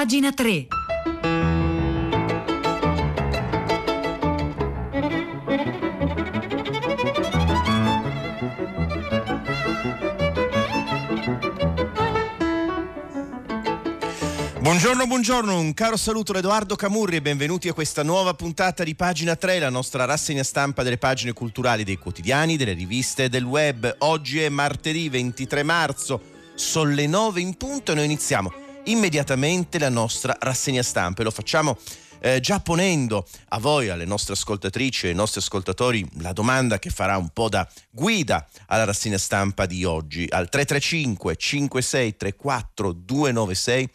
Pagina 3. Buongiorno, buongiorno, un caro saluto da Edoardo Camurri e benvenuti a questa nuova puntata di Pagina 3, la nostra rassegna stampa delle pagine culturali dei quotidiani, delle riviste e del web. Oggi è martedì 23 marzo, sono le 9 in punto e noi iniziamo immediatamente la nostra rassegna stampa. E lo facciamo eh, già ponendo a voi, alle nostre ascoltatrici e ai nostri ascoltatori, la domanda che farà un po' da guida alla rassegna stampa di oggi. Al 335 5634 296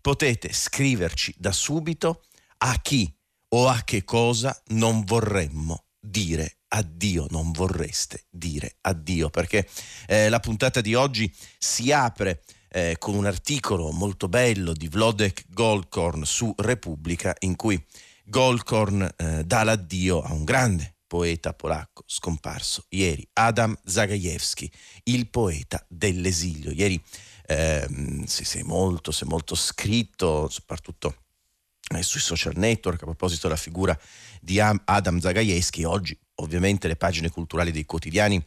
potete scriverci da subito a chi o a che cosa non vorremmo dire addio, non vorreste dire addio, perché eh, la puntata di oggi si apre eh, con un articolo molto bello di Vlodek Goldkorn su Repubblica in cui Goldkorn eh, dà l'addio a un grande poeta polacco scomparso ieri, Adam Zagajewski, il poeta dell'esilio. Ieri ehm, si, si, è molto, si è molto scritto, soprattutto eh, sui social network a proposito della figura di Adam Zagajewski. Oggi ovviamente le pagine culturali dei quotidiani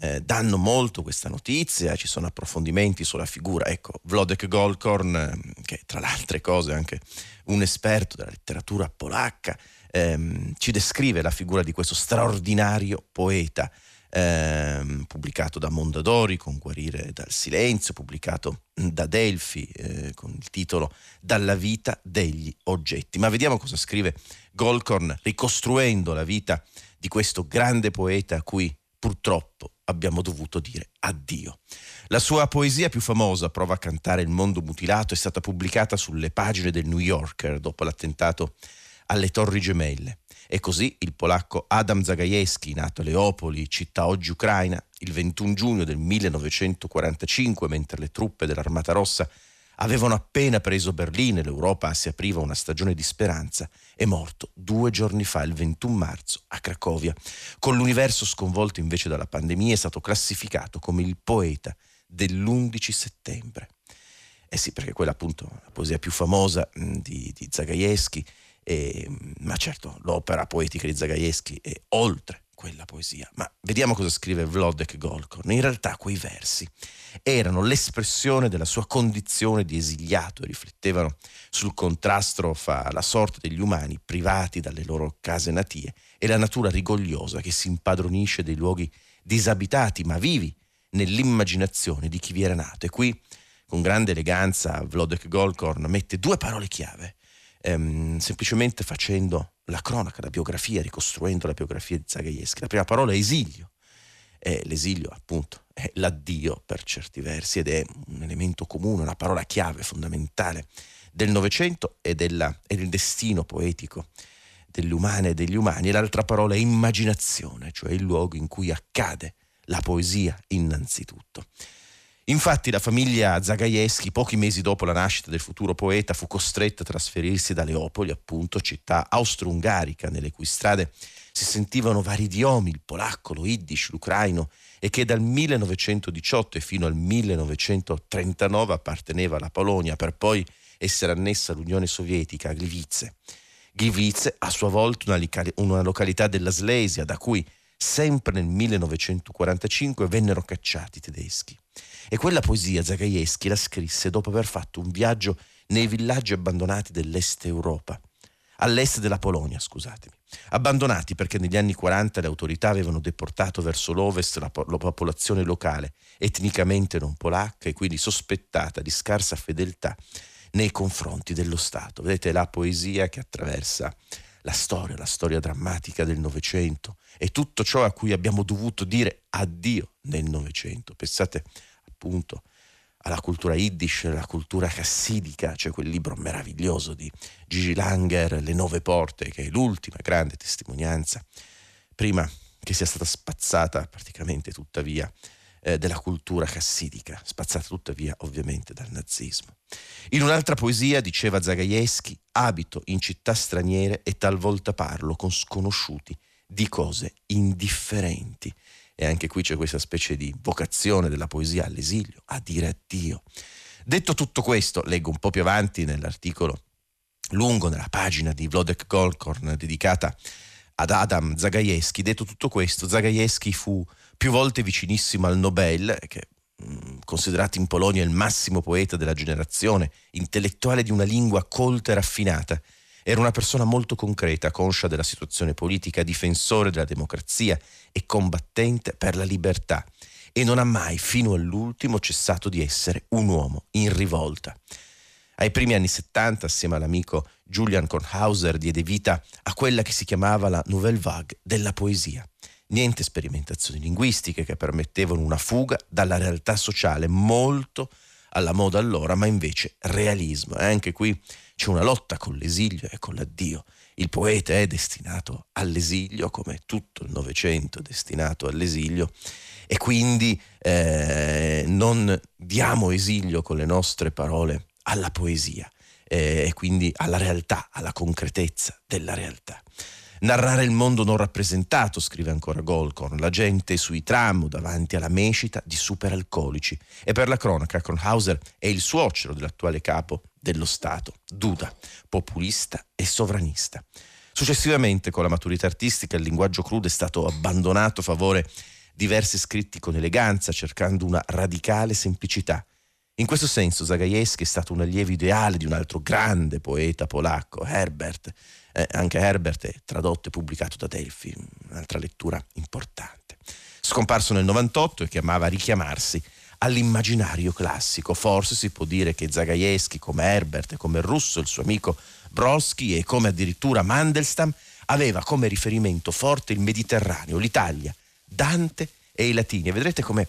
eh, danno molto questa notizia, ci sono approfondimenti sulla figura. Ecco, Vlodek Golkorn, eh, che tra le altre cose è anche un esperto della letteratura polacca, ehm, ci descrive la figura di questo straordinario poeta. Ehm, pubblicato da Mondadori con Guarire dal silenzio, pubblicato da Delfi eh, con il titolo Dalla vita degli oggetti. Ma vediamo cosa scrive Golkorn ricostruendo la vita di questo grande poeta a cui purtroppo abbiamo dovuto dire addio. La sua poesia più famosa, Prova a cantare il mondo mutilato, è stata pubblicata sulle pagine del New Yorker dopo l'attentato alle Torri Gemelle. E così il polacco Adam Zagajewski, nato a Leopoli, città oggi ucraina, il 21 giugno del 1945, mentre le truppe dell'Armata Rossa avevano appena preso Berlino e l'Europa si apriva una stagione di speranza, è morto due giorni fa, il 21 marzo, a Cracovia. Con l'universo sconvolto invece dalla pandemia è stato classificato come il poeta dell'11 settembre. Eh sì, perché quella appunto la poesia più famosa di, di Zagajewski, eh, ma certo l'opera poetica di Zagajewski è oltre quella poesia. Ma vediamo cosa scrive Vlodek Golkorn. In realtà quei versi erano l'espressione della sua condizione di esiliato e riflettevano sul contrasto fra la sorte degli umani privati dalle loro case natie e la natura rigogliosa che si impadronisce dei luoghi disabitati ma vivi nell'immaginazione di chi vi era nato. E qui, con grande eleganza, Vlodek Golkorn mette due parole chiave, ehm, semplicemente facendo la cronaca, la biografia, ricostruendo la biografia di Zagajewski. La prima parola è esilio. E l'esilio, appunto, è l'addio per certi versi ed è un elemento comune, una parola chiave fondamentale del Novecento e, della, e del destino poetico delle umane e degli umani. L'altra parola è immaginazione, cioè il luogo in cui accade la poesia innanzitutto. Infatti la famiglia Zagajewski, pochi mesi dopo la nascita del futuro poeta, fu costretta a trasferirsi da Leopoli, appunto, città austro-ungarica, nelle cui strade si sentivano vari idiomi, il polacco, lo yiddish, l'ucraino, e che dal 1918 e fino al 1939 apparteneva alla Polonia, per poi essere annessa all'Unione Sovietica, a Gliwice. Gliwice, a sua volta una, una località della Slesia, da cui sempre nel 1945 vennero cacciati i tedeschi. E quella poesia Zagajewski la scrisse dopo aver fatto un viaggio nei villaggi abbandonati dell'est Europa, all'est della Polonia, scusatemi, abbandonati perché negli anni 40 le autorità avevano deportato verso l'ovest la, la popolazione locale, etnicamente non polacca e quindi sospettata di scarsa fedeltà nei confronti dello Stato. Vedete la poesia che attraversa la storia, la storia drammatica del Novecento e tutto ciò a cui abbiamo dovuto dire addio nel Novecento. Pensate appunto alla cultura yiddish, alla cultura chassidica, c'è quel libro meraviglioso di Gigi Langer, Le Nove Porte, che è l'ultima grande testimonianza, prima che sia stata spazzata praticamente tuttavia eh, della cultura chassidica, spazzata tuttavia ovviamente dal nazismo. In un'altra poesia diceva Zagajewski, abito in città straniere e talvolta parlo con sconosciuti di cose indifferenti e anche qui c'è questa specie di vocazione della poesia all'esilio, a dire addio. Detto tutto questo, leggo un po' più avanti nell'articolo lungo nella pagina di Vlodek Golkorn dedicata ad Adam Zagajewski. Detto tutto questo, Zagajewski fu più volte vicinissimo al Nobel, che mm, considerato in Polonia il massimo poeta della generazione, intellettuale di una lingua colta e raffinata. Era una persona molto concreta, conscia della situazione politica, difensore della democrazia e combattente per la libertà. E non ha mai, fino all'ultimo, cessato di essere un uomo in rivolta. Ai primi anni 70, assieme all'amico Julian Kornhauser, diede vita a quella che si chiamava la Nouvelle Vague della poesia. Niente sperimentazioni linguistiche che permettevano una fuga dalla realtà sociale molto alla moda allora, ma invece realismo. E anche qui c'è una lotta con l'esilio e con l'addio. Il poeta è destinato all'esilio, come tutto il Novecento è destinato all'esilio, e quindi eh, non diamo esilio con le nostre parole alla poesia eh, e quindi alla realtà, alla concretezza della realtà. Narrare il mondo non rappresentato, scrive ancora Golcorn, la gente sui tram davanti alla mescita di superalcolici. E per la cronaca, Kronhauser è il suocero dell'attuale capo dello Stato, Duda, populista e sovranista. Successivamente, con la maturità artistica, il linguaggio crudo è stato abbandonato a favore di versi scritti con eleganza, cercando una radicale semplicità in questo senso Zagajewski è stato un allievo ideale di un altro grande poeta polacco, Herbert. Eh, anche Herbert è tradotto e pubblicato da Delphi, un'altra lettura importante. Scomparso nel 98 e che amava richiamarsi all'immaginario classico. Forse si può dire che Zagajewski, come Herbert, come russo, il suo amico Brodsky e come addirittura Mandelstam, aveva come riferimento forte il Mediterraneo, l'Italia, Dante e i latini. E vedrete come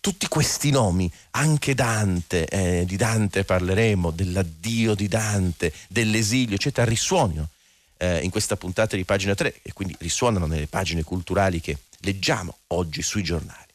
tutti questi nomi, anche Dante, eh, di Dante parleremo, dell'addio di Dante, dell'esilio, eccetera, risuonano eh, in questa puntata di pagina 3 e quindi risuonano nelle pagine culturali che leggiamo oggi sui giornali.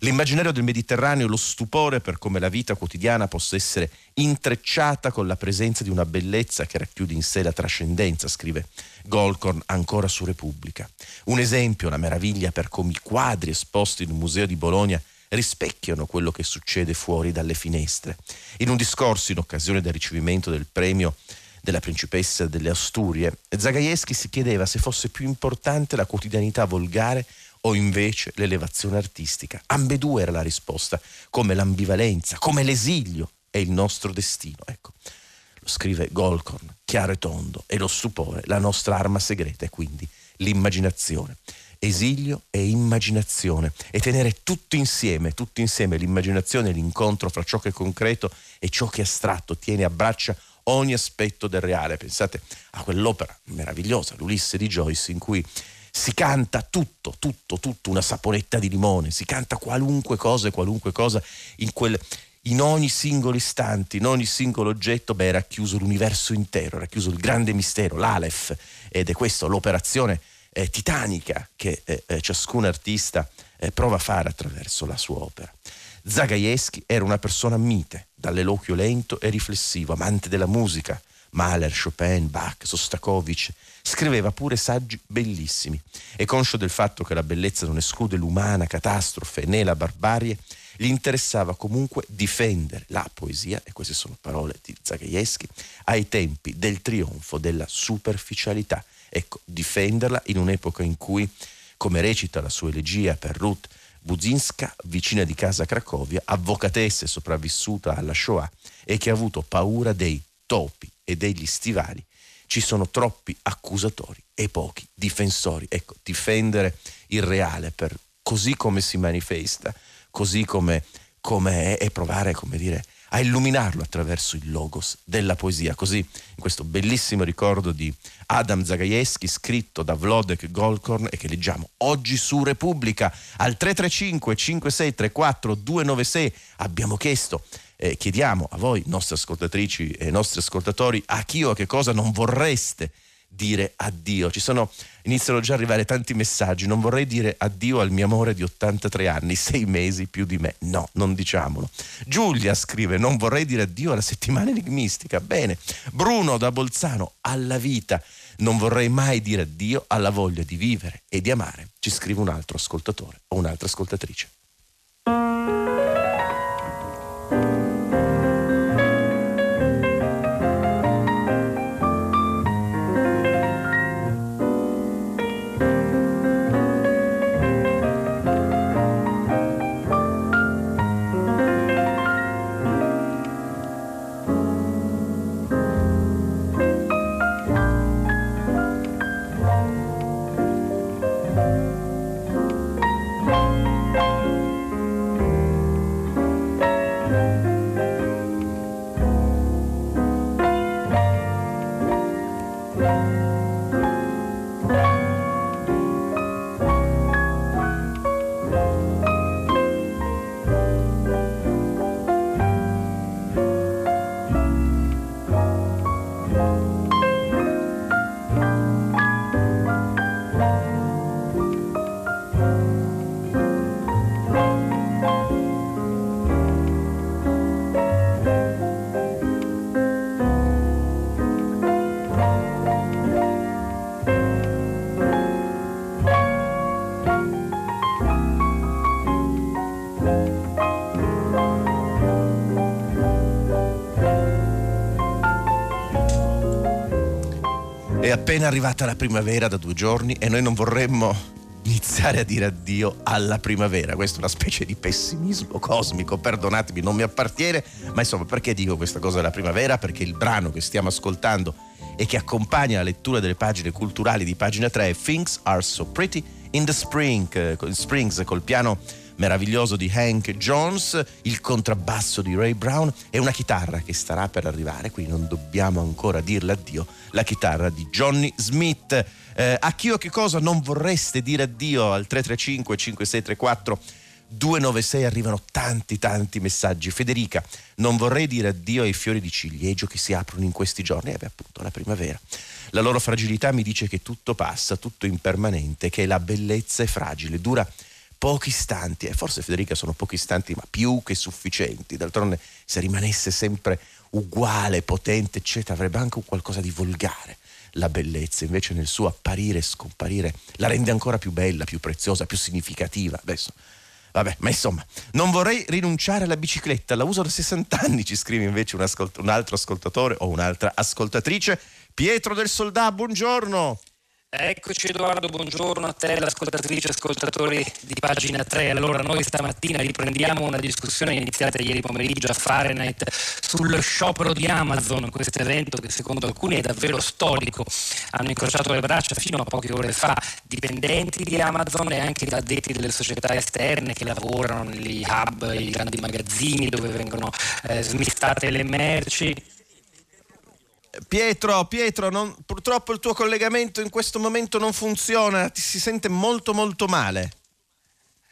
L'immaginario del Mediterraneo, lo stupore per come la vita quotidiana possa essere intrecciata con la presenza di una bellezza che racchiude in sé la trascendenza, scrive Golcorn ancora su Repubblica. Un esempio, una meraviglia per come i quadri esposti in un museo di Bologna rispecchiano quello che succede fuori dalle finestre. In un discorso in occasione del ricevimento del premio della principessa delle Asturie, Zagajewski si chiedeva se fosse più importante la quotidianità volgare o invece l'elevazione artistica. Ambedue era la risposta, come l'ambivalenza, come l'esilio è il nostro destino. Ecco, lo scrive Golcorn, chiaro e tondo, e lo stupore, la nostra arma segreta è quindi l'immaginazione esilio e immaginazione e tenere tutto insieme, tutto insieme l'immaginazione, l'incontro fra ciò che è concreto e ciò che è astratto, tiene a braccia ogni aspetto del reale. Pensate a quell'opera meravigliosa, l'Ulisse di Joyce, in cui si canta tutto, tutto, tutto, una saponetta di limone, si canta qualunque cosa qualunque cosa in, quel, in ogni singolo istante, in ogni singolo oggetto, beh, è racchiuso l'universo intero, è racchiuso il grande mistero, l'Aleph, ed è questa l'operazione eh, titanica che eh, eh, ciascun artista eh, prova a fare attraverso la sua opera. Zagajewski era una persona mite, dall'eloquio lento e riflessivo, amante della musica. Mahler, Chopin, Bach, Sostakovich, scriveva pure saggi bellissimi. E conscio del fatto che la bellezza non esclude l'umana catastrofe né la barbarie, gli interessava comunque difendere la poesia, e queste sono parole di Zagajewski, ai tempi del trionfo della superficialità. Ecco, difenderla in un'epoca in cui, come recita la sua elegia per Ruth Budzinska, vicina di casa a Cracovia, avvocatessa sopravvissuta alla Shoah e che ha avuto paura dei topi e degli stivali. Ci sono troppi accusatori e pochi difensori. Ecco, difendere il reale per così come si manifesta, così come, come è e provare, come dire, a illuminarlo attraverso il logos della poesia. Così, in questo bellissimo ricordo di Adam Zagajewski, scritto da Vlodek Golkorn e che leggiamo oggi su Repubblica al 335 5634 296 abbiamo chiesto eh, chiediamo a voi, nostre ascoltatrici e nostri ascoltatori, a chi o a che cosa non vorreste dire addio. Ci sono, iniziano già ad arrivare tanti messaggi. Non vorrei dire addio al mio amore di 83 anni, sei mesi più di me. No, non diciamolo. Giulia scrive: Non vorrei dire addio alla settimana enigmistica. Bene. Bruno da Bolzano, alla vita. Non vorrei mai dire addio alla voglia di vivere e di amare. Ci scrive un altro ascoltatore o un'altra ascoltatrice. Appena arrivata la primavera da due giorni e noi non vorremmo iniziare a dire addio alla primavera. Questa è una specie di pessimismo cosmico, perdonatemi, non mi appartiene, ma insomma perché dico questa cosa della primavera? Perché il brano che stiamo ascoltando e che accompagna la lettura delle pagine culturali di pagina 3 è Things Are So Pretty in the Spring, eh, Springs col piano meraviglioso di Hank Jones, il contrabbasso di Ray Brown e una chitarra che starà per arrivare, quindi non dobbiamo ancora dirle addio, la chitarra di Johnny Smith. Eh, a chi o che cosa non vorreste dire addio al 335 5634 296 arrivano tanti tanti messaggi. Federica, non vorrei dire addio ai fiori di ciliegio che si aprono in questi giorni, eh beh appunto la primavera. La loro fragilità mi dice che tutto passa, tutto impermanente, che la bellezza è fragile, dura pochi istanti, e forse Federica sono pochi istanti ma più che sufficienti, d'altronde se rimanesse sempre uguale, potente, eccetera, avrebbe anche qualcosa di volgare. La bellezza invece nel suo apparire e scomparire la rende ancora più bella, più preziosa, più significativa. Adesso Vabbè, ma insomma, non vorrei rinunciare alla bicicletta, la uso da 60 anni, ci scrive invece un, ascolt- un altro ascoltatore o un'altra ascoltatrice. Pietro del Soldà, buongiorno. Eccoci Edoardo, buongiorno a te, l'ascoltatrice e ascoltatori di pagina 3. Allora noi stamattina riprendiamo una discussione iniziata ieri pomeriggio a Fahrenheit sul sciopero di Amazon, questo evento che secondo alcuni è davvero storico. Hanno incrociato le braccia fino a poche ore fa dipendenti di Amazon e anche addetti delle società esterne che lavorano negli hub, i grandi magazzini dove vengono eh, smistate le merci Pietro, Pietro non, purtroppo il tuo collegamento in questo momento non funziona, ti si sente molto molto male.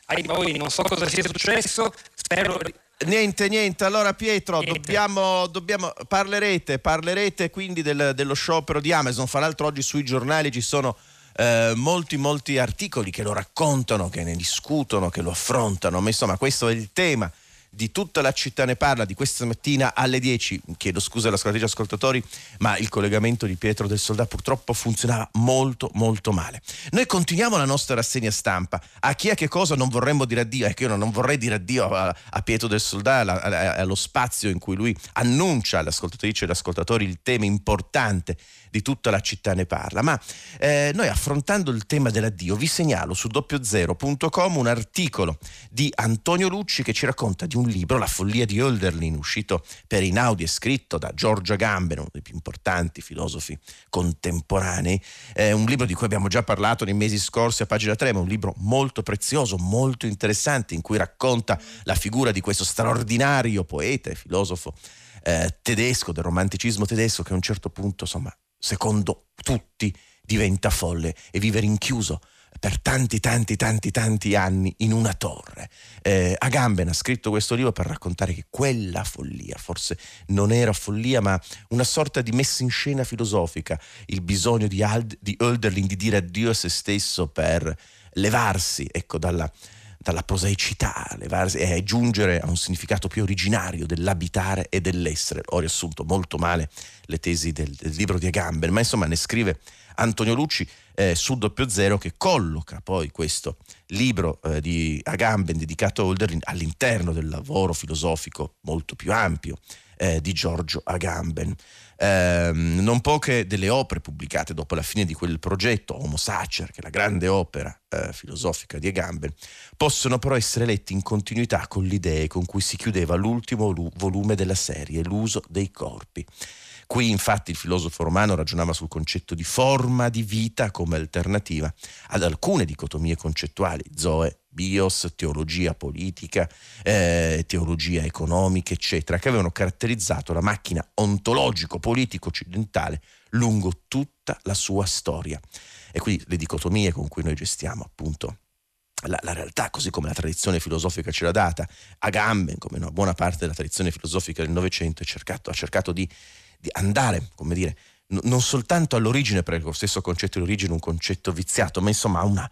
Ai voi, non so cosa sia successo, spero... Niente, niente. Allora, Pietro, niente. Dobbiamo, dobbiamo, parlerete, parlerete quindi del, dello sciopero di Amazon. Fra l'altro, oggi sui giornali ci sono eh, molti, molti articoli che lo raccontano, che ne discutono, che lo affrontano. Ma insomma, questo è il tema di tutta la città ne parla di questa mattina alle 10. Chiedo scusa alla squadra ascoltatori, ma il collegamento di Pietro del Soldato purtroppo funzionava molto molto male. Noi continuiamo la nostra rassegna stampa. A chi è che cosa non vorremmo dire addio? Ecco, io non vorrei dire addio a, a Pietro del Soldato, allo spazio in cui lui annuncia alle ascoltatrici e agli ascoltatori il tema importante di tutta la città ne parla. Ma eh, noi affrontando il tema dell'addio vi segnalo su doppiozero.com un articolo di Antonio Lucci che ci racconta di un libro, La follia di Hölderlin, uscito per Inaudi e scritto da Giorgio Agamben, uno dei più importanti filosofi contemporanei. È un libro di cui abbiamo già parlato nei mesi scorsi a pagina 3, ma un libro molto prezioso, molto interessante, in cui racconta la figura di questo straordinario poeta e filosofo eh, tedesco, del romanticismo tedesco, che a un certo punto, insomma, secondo tutti, diventa folle e vive rinchiuso per tanti, tanti, tanti, tanti anni in una torre. Eh, Agamben ha scritto questo libro per raccontare che quella follia, forse non era follia, ma una sorta di messa in scena filosofica, il bisogno di, Ald- di Hölderlin di dire addio a se stesso per levarsi ecco, dalla, dalla prosaicità e giungere a un significato più originario dell'abitare e dell'essere. Ho riassunto molto male le tesi del, del libro di Agamben, ma insomma ne scrive Antonio Lucci eh, su Doppio Zero che colloca poi questo libro eh, di Agamben dedicato a Holderlin all'interno del lavoro filosofico molto più ampio eh, di Giorgio Agamben. Eh, non poche delle opere pubblicate dopo la fine di quel progetto, Homo Sacer, che è la grande opera eh, filosofica di Agamben, possono però essere letti in continuità con le idee con cui si chiudeva l'ultimo volume della serie, l'uso dei corpi. Qui infatti il filosofo romano ragionava sul concetto di forma di vita come alternativa ad alcune dicotomie concettuali, Zoe, bios, teologia politica, eh, teologia economica, eccetera, che avevano caratterizzato la macchina ontologico-politico occidentale lungo tutta la sua storia. E quindi le dicotomie con cui noi gestiamo appunto la, la, realtà, così come la tradizione filosofica ce l'ha data, Agamben, come una buona parte della tradizione filosofica del Novecento, ha cercato di di andare, come dire, n- non soltanto all'origine, perché lo stesso concetto di origine è un concetto viziato, ma insomma ha, una,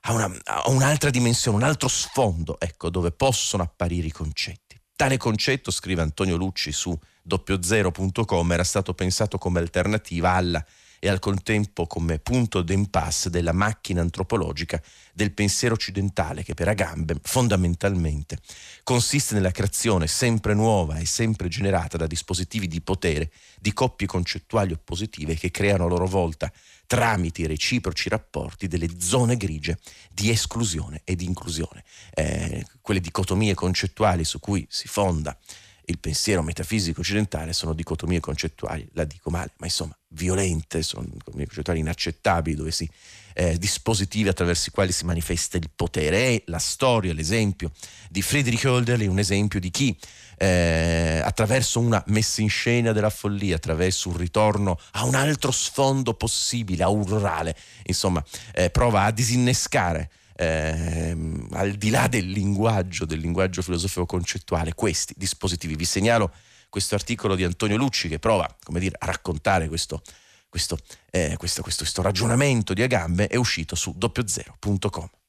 ha, una, ha un'altra dimensione, un altro sfondo, ecco, dove possono apparire i concetti. Tale concetto, scrive Antonio Lucci su doppiozero.com, era stato pensato come alternativa alla e al contempo come punto d'impasse della macchina antropologica del pensiero occidentale che per Agamben fondamentalmente consiste nella creazione sempre nuova e sempre generata da dispositivi di potere di coppie concettuali oppositive che creano a loro volta tramite i reciproci rapporti delle zone grigie di esclusione e di inclusione, eh, quelle dicotomie concettuali su cui si fonda il pensiero metafisico occidentale sono dicotomie concettuali, la dico male, ma insomma violente, sono dicotomie concettuali inaccettabili, dove si eh, dispositivi attraverso i quali si manifesta il potere. E la storia, l'esempio di Friedrich Hölderlin, un esempio di chi eh, attraverso una messa in scena della follia, attraverso un ritorno a un altro sfondo possibile, a un rurale, insomma, eh, prova a disinnescare eh, al di là del linguaggio, del linguaggio filosofico concettuale, questi dispositivi. Vi segnalo questo articolo di Antonio Lucci che prova, come dire, a raccontare questo, questo, eh, questo, questo, questo ragionamento di Agambe, è uscito su doppiozero.com.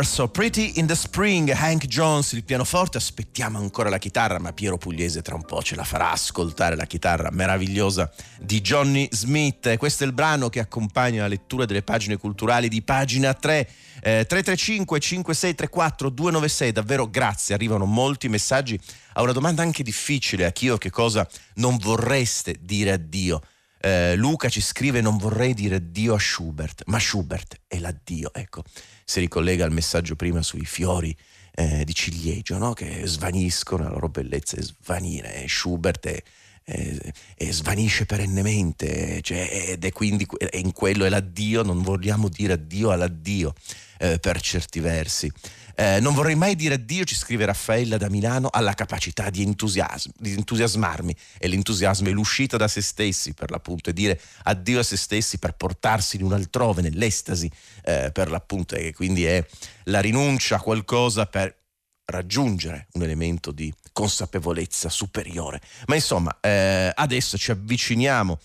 Are So Pretty in the Spring, Hank Jones, il pianoforte, aspettiamo ancora la chitarra, ma Piero Pugliese tra un po' ce la farà ascoltare la chitarra meravigliosa di Johnny Smith. Questo è il brano che accompagna la lettura delle pagine culturali di pagina 3. Eh, 335 5634 296, davvero grazie, arrivano molti messaggi a una domanda anche difficile, a chi o che cosa non vorreste dire addio. Eh, Luca ci scrive non vorrei dire addio a Schubert, ma Schubert è l'addio, ecco si ricollega al messaggio prima sui fiori eh, di ciliegio, no? che svaniscono, la loro bellezza è svanire, Schubert è, è, è svanisce perennemente, cioè, ed è quindi è in quello è l'addio, non vogliamo dire addio all'addio eh, per certi versi. Eh, non vorrei mai dire addio, ci scrive Raffaella da Milano, alla capacità di, entusiasm- di entusiasmarmi e l'entusiasmo è l'uscita da se stessi per l'appunto e dire addio a se stessi per portarsi in un altrove, nell'estasi eh, per l'appunto e quindi è la rinuncia a qualcosa per raggiungere un elemento di consapevolezza superiore. Ma insomma, eh, adesso ci avviciniamo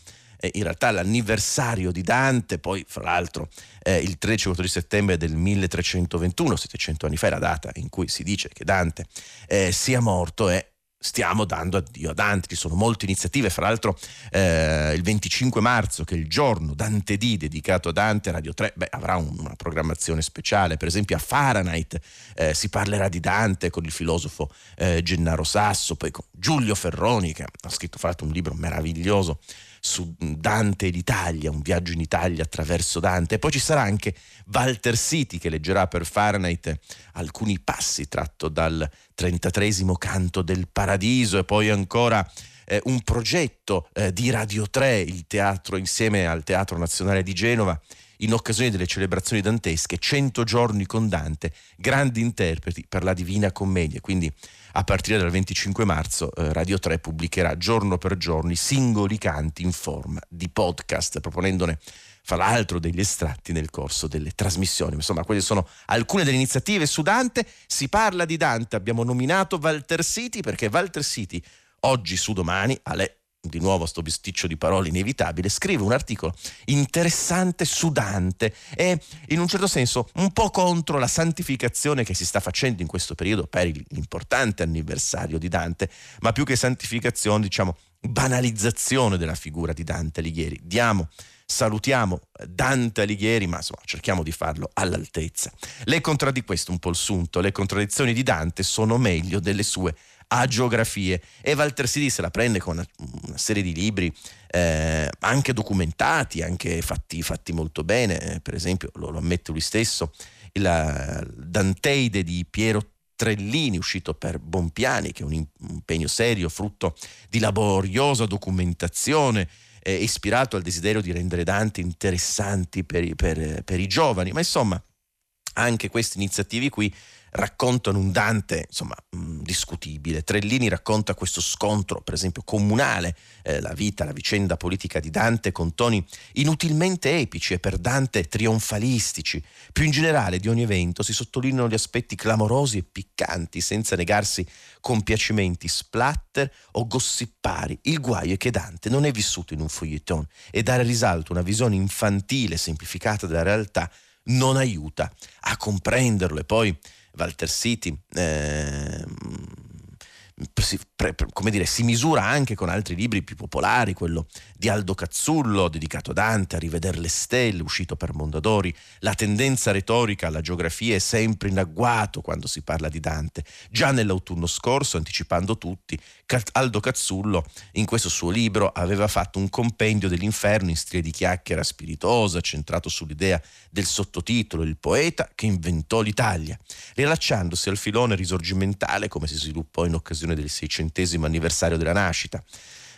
eh, in realtà l'anniversario di Dante, poi fra l'altro eh, il 13-14 settembre del 1321, 700 anni fa è la data in cui si dice che Dante eh, sia morto e stiamo dando addio a Dante, ci sono molte iniziative, fra l'altro eh, il 25 marzo che è il giorno Dante D dedicato a Dante, Radio 3 beh, avrà un, una programmazione speciale, per esempio a Fahrenheit eh, si parlerà di Dante con il filosofo eh, Gennaro Sasso, poi con Giulio Ferroni che ha scritto fra l'altro un libro meraviglioso su Dante e l'Italia, un viaggio in Italia attraverso Dante. Poi ci sarà anche Walter City che leggerà per Fahrenheit alcuni passi tratto dal 33 canto del Paradiso e poi ancora eh, un progetto eh, di Radio 3, il teatro insieme al Teatro Nazionale di Genova in occasione delle celebrazioni dantesche, 100 giorni con Dante, grandi interpreti per la Divina Commedia. Quindi a partire dal 25 marzo eh, Radio 3 pubblicherà giorno per giorno i singoli canti in forma di podcast, proponendone fra l'altro degli estratti nel corso delle trasmissioni. Insomma, quelle sono alcune delle iniziative su Dante. Si parla di Dante, abbiamo nominato Walter City perché Walter City oggi su domani alle di nuovo sto bisticcio di parole inevitabile, scrive un articolo interessante su Dante e in un certo senso un po' contro la santificazione che si sta facendo in questo periodo per l'importante anniversario di Dante, ma più che santificazione, diciamo, banalizzazione della figura di Dante Alighieri. Diamo salutiamo Dante Alighieri, ma insomma cerchiamo di farlo all'altezza. Le contraddi questo un po' il sunto, le contraddizioni di Dante sono meglio delle sue agiografie e Walter Sidi se la prende con una, una serie di libri eh, anche documentati, anche fatti, fatti molto bene, eh, per esempio lo, lo, ammette lui stesso, il Danteide di Piero Trellini, uscito per Bompiani, che è un impegno serio, frutto di laboriosa documentazione, eh, ispirato al desiderio di rendere Dante interessanti per, per, per i giovani. Ma insomma, anche queste iniziative qui raccontano un Dante insomma mh, mm, discutibile. Trellini racconta questo scontro, per esempio, comunale, eh, la vita, la vicenda politica di Dante con toni inutilmente epici e per Dante trionfalistici. Più in generale di ogni evento si sottolineano gli aspetti clamorosi e piccanti, senza negarsi compiacimenti splatter o gossipari. Il guaio è che Dante non è vissuto in un feuilleton e dare risalto a una visione infantile, semplificata della realtà, non aiuta a comprenderlo. E poi Walter City, eh, si, pre, come dire, si misura anche con altri libri più popolari, quello di Aldo Cazzullo, dedicato a Dante, a rivedere le stelle, uscito per Mondadori. La tendenza retorica alla geografia è sempre in agguato quando si parla di Dante. Già nell'autunno scorso, anticipando tutti, Aldo Cazzullo in questo suo libro aveva fatto un compendio dell'inferno in stile di chiacchiera spiritosa, centrato sull'idea del sottotitolo Il poeta che inventò l'Italia, riallacciandosi al filone risorgimentale come si sviluppò in occasione del seicentesimo anniversario della nascita.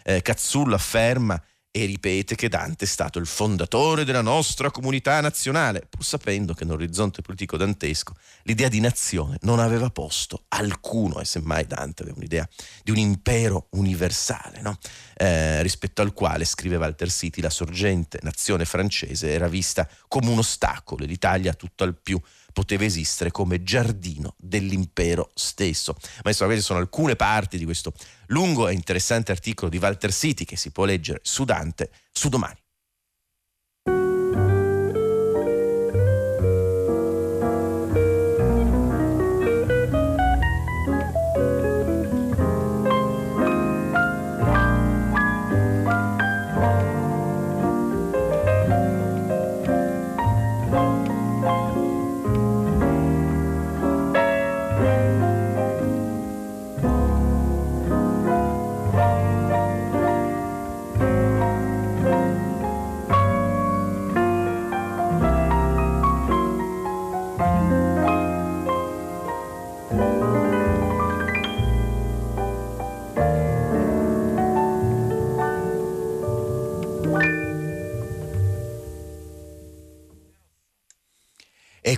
Eh, Cazzullo afferma e ripete che Dante è stato il fondatore della nostra comunità nazionale, pur sapendo che nell'orizzonte politico dantesco l'idea di nazione non aveva posto alcuno, e semmai Dante aveva un'idea di un impero universale, no? eh, rispetto al quale, scrive Walter City, la sorgente nazione francese era vista come un ostacolo e l'Italia tutto al più poteva esistere come giardino dell'impero stesso. Ma insomma, queste sono alcune parti di questo lungo e interessante articolo di Walter City che si può leggere su Dante su domani.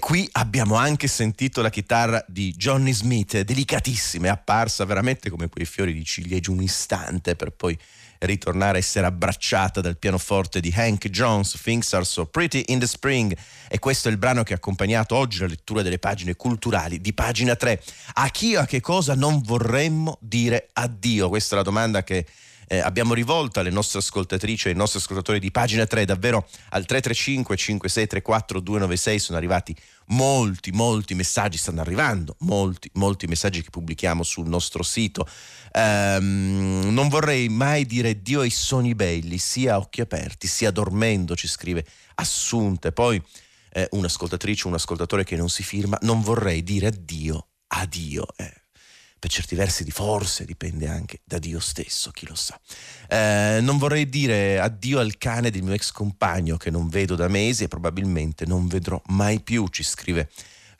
Qui abbiamo anche sentito la chitarra di Johnny Smith, delicatissima, è apparsa veramente come quei fiori di ciliegio un istante per poi ritornare a essere abbracciata dal pianoforte di Hank Jones, Things Are So Pretty in the Spring. E questo è il brano che ha accompagnato oggi la lettura delle pagine culturali di pagina 3. A chi o a che cosa non vorremmo dire addio? Questa è la domanda che eh, abbiamo rivolto alle nostre ascoltatrici e ai nostri ascoltatori di pagina 3 davvero al 335 5634 296 sono arrivati molti molti messaggi stanno arrivando molti molti messaggi che pubblichiamo sul nostro sito. Um, non vorrei mai dire Dio ai sogni belli sia a occhi aperti sia dormendo ci scrive Assunte. Poi eh, un'ascoltatrice un ascoltatore che non si firma non vorrei dire addio addio eh per certi versi di forse dipende anche da Dio stesso, chi lo sa. Eh, non vorrei dire addio al cane del mio ex compagno che non vedo da mesi e probabilmente non vedrò mai più, ci scrive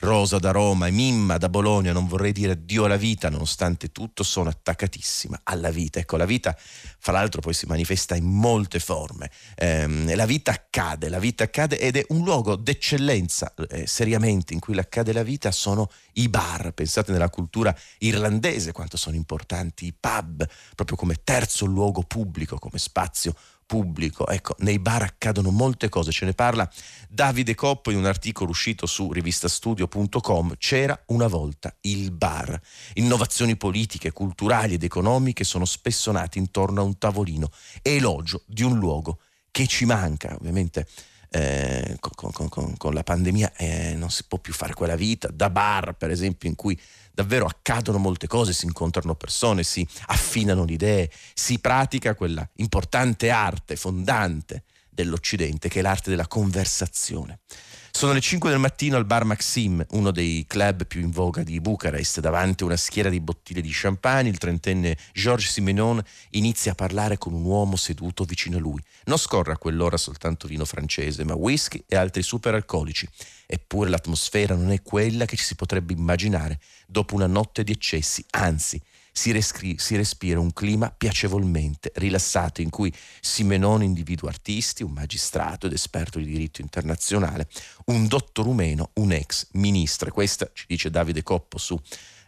Rosa da Roma e Mimma da Bologna, non vorrei dire addio alla vita, nonostante tutto sono attaccatissima alla vita. Ecco, la vita, fra l'altro, poi si manifesta in molte forme. Eh, la vita accade, la vita accade ed è un luogo d'eccellenza, eh, seriamente, in cui l'accade la vita sono i bar. Pensate nella cultura irlandese quanto sono importanti i pub, proprio come terzo luogo pubblico, come spazio pubblico. Ecco, nei bar accadono molte cose, ce ne parla Davide Coppo in un articolo uscito su rivistastudio.com. C'era una volta il bar. Innovazioni politiche, culturali ed economiche sono spesso nate intorno a un tavolino. Elogio di un luogo che ci manca, ovviamente. Eh, con, con, con, con, la pandemia eh, non si può più fare quella vita da bar per esempio in cui davvero accadono molte cose, si incontrano persone, si affinano le idee, si pratica quella importante arte fondante dell'Occidente che è l'arte della conversazione. Sono le 5 del mattino al bar Maxim, uno dei club più in voga di Bucarest, davanti a una schiera di bottiglie di champagne, il trentenne Georges Simenon inizia a parlare con un uomo seduto vicino a lui. Non scorre a quell'ora soltanto vino francese, ma whisky e altri superalcolici. Eppure l'atmosfera non è quella che ci si potrebbe immaginare dopo una notte di eccessi, anzi, si, rescri- si, respira un clima piacevolmente rilassato in cui Simenon individua artisti, un magistrato ed esperto di diritto internazionale, un dottor rumeno, un ex ministro. Questa, ci dice Davide Coppo su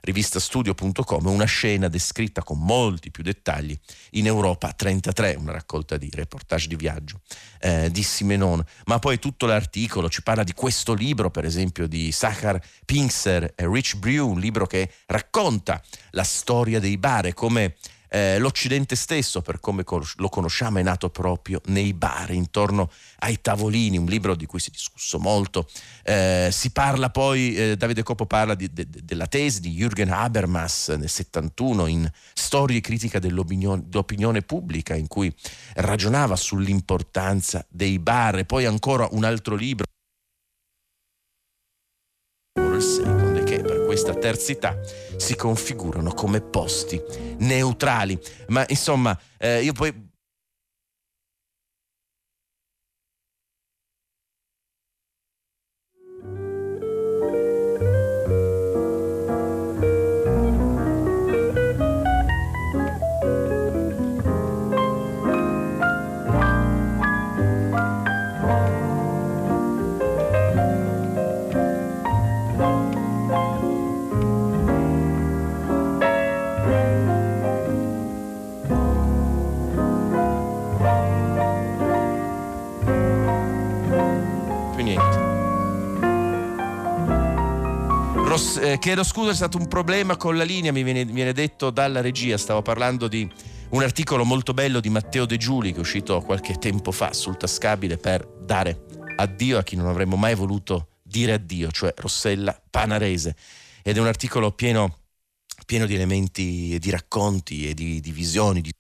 rivistastudio.com, una scena descritta con molti più dettagli in Europa 33, una raccolta di reportage di viaggio eh, di Simenon, ma poi tutto l'articolo ci parla di questo libro, per esempio di Sachar Pinkser e Rich Brew, un libro che racconta la storia dei bar e come eh, l'Occidente stesso, per come lo conosciamo, è nato proprio nei bar, intorno ai tavolini, un libro di cui si è discusso molto. Eh, si parla poi, eh, Davide Coppo parla di, de, della tesi di Jürgen Habermas nel 71 in Storie e critica dell'opinione, pubblica, in cui ragionava sull'importanza dei bar, e poi ancora un altro libro. Per questa terzità si configurano come posti neutrali. Ma insomma, eh, io poi chiedo scusa, è stato un problema con la linea, mi viene, viene, detto dalla regia, stavo parlando di un articolo molto bello di Matteo De Giuli che è uscito qualche tempo fa sul tascabile per dare addio a chi non avremmo mai voluto dire addio, cioè Rossella Panarese. Ed è un articolo pieno pieno di elementi, di racconti e di, di visioni, di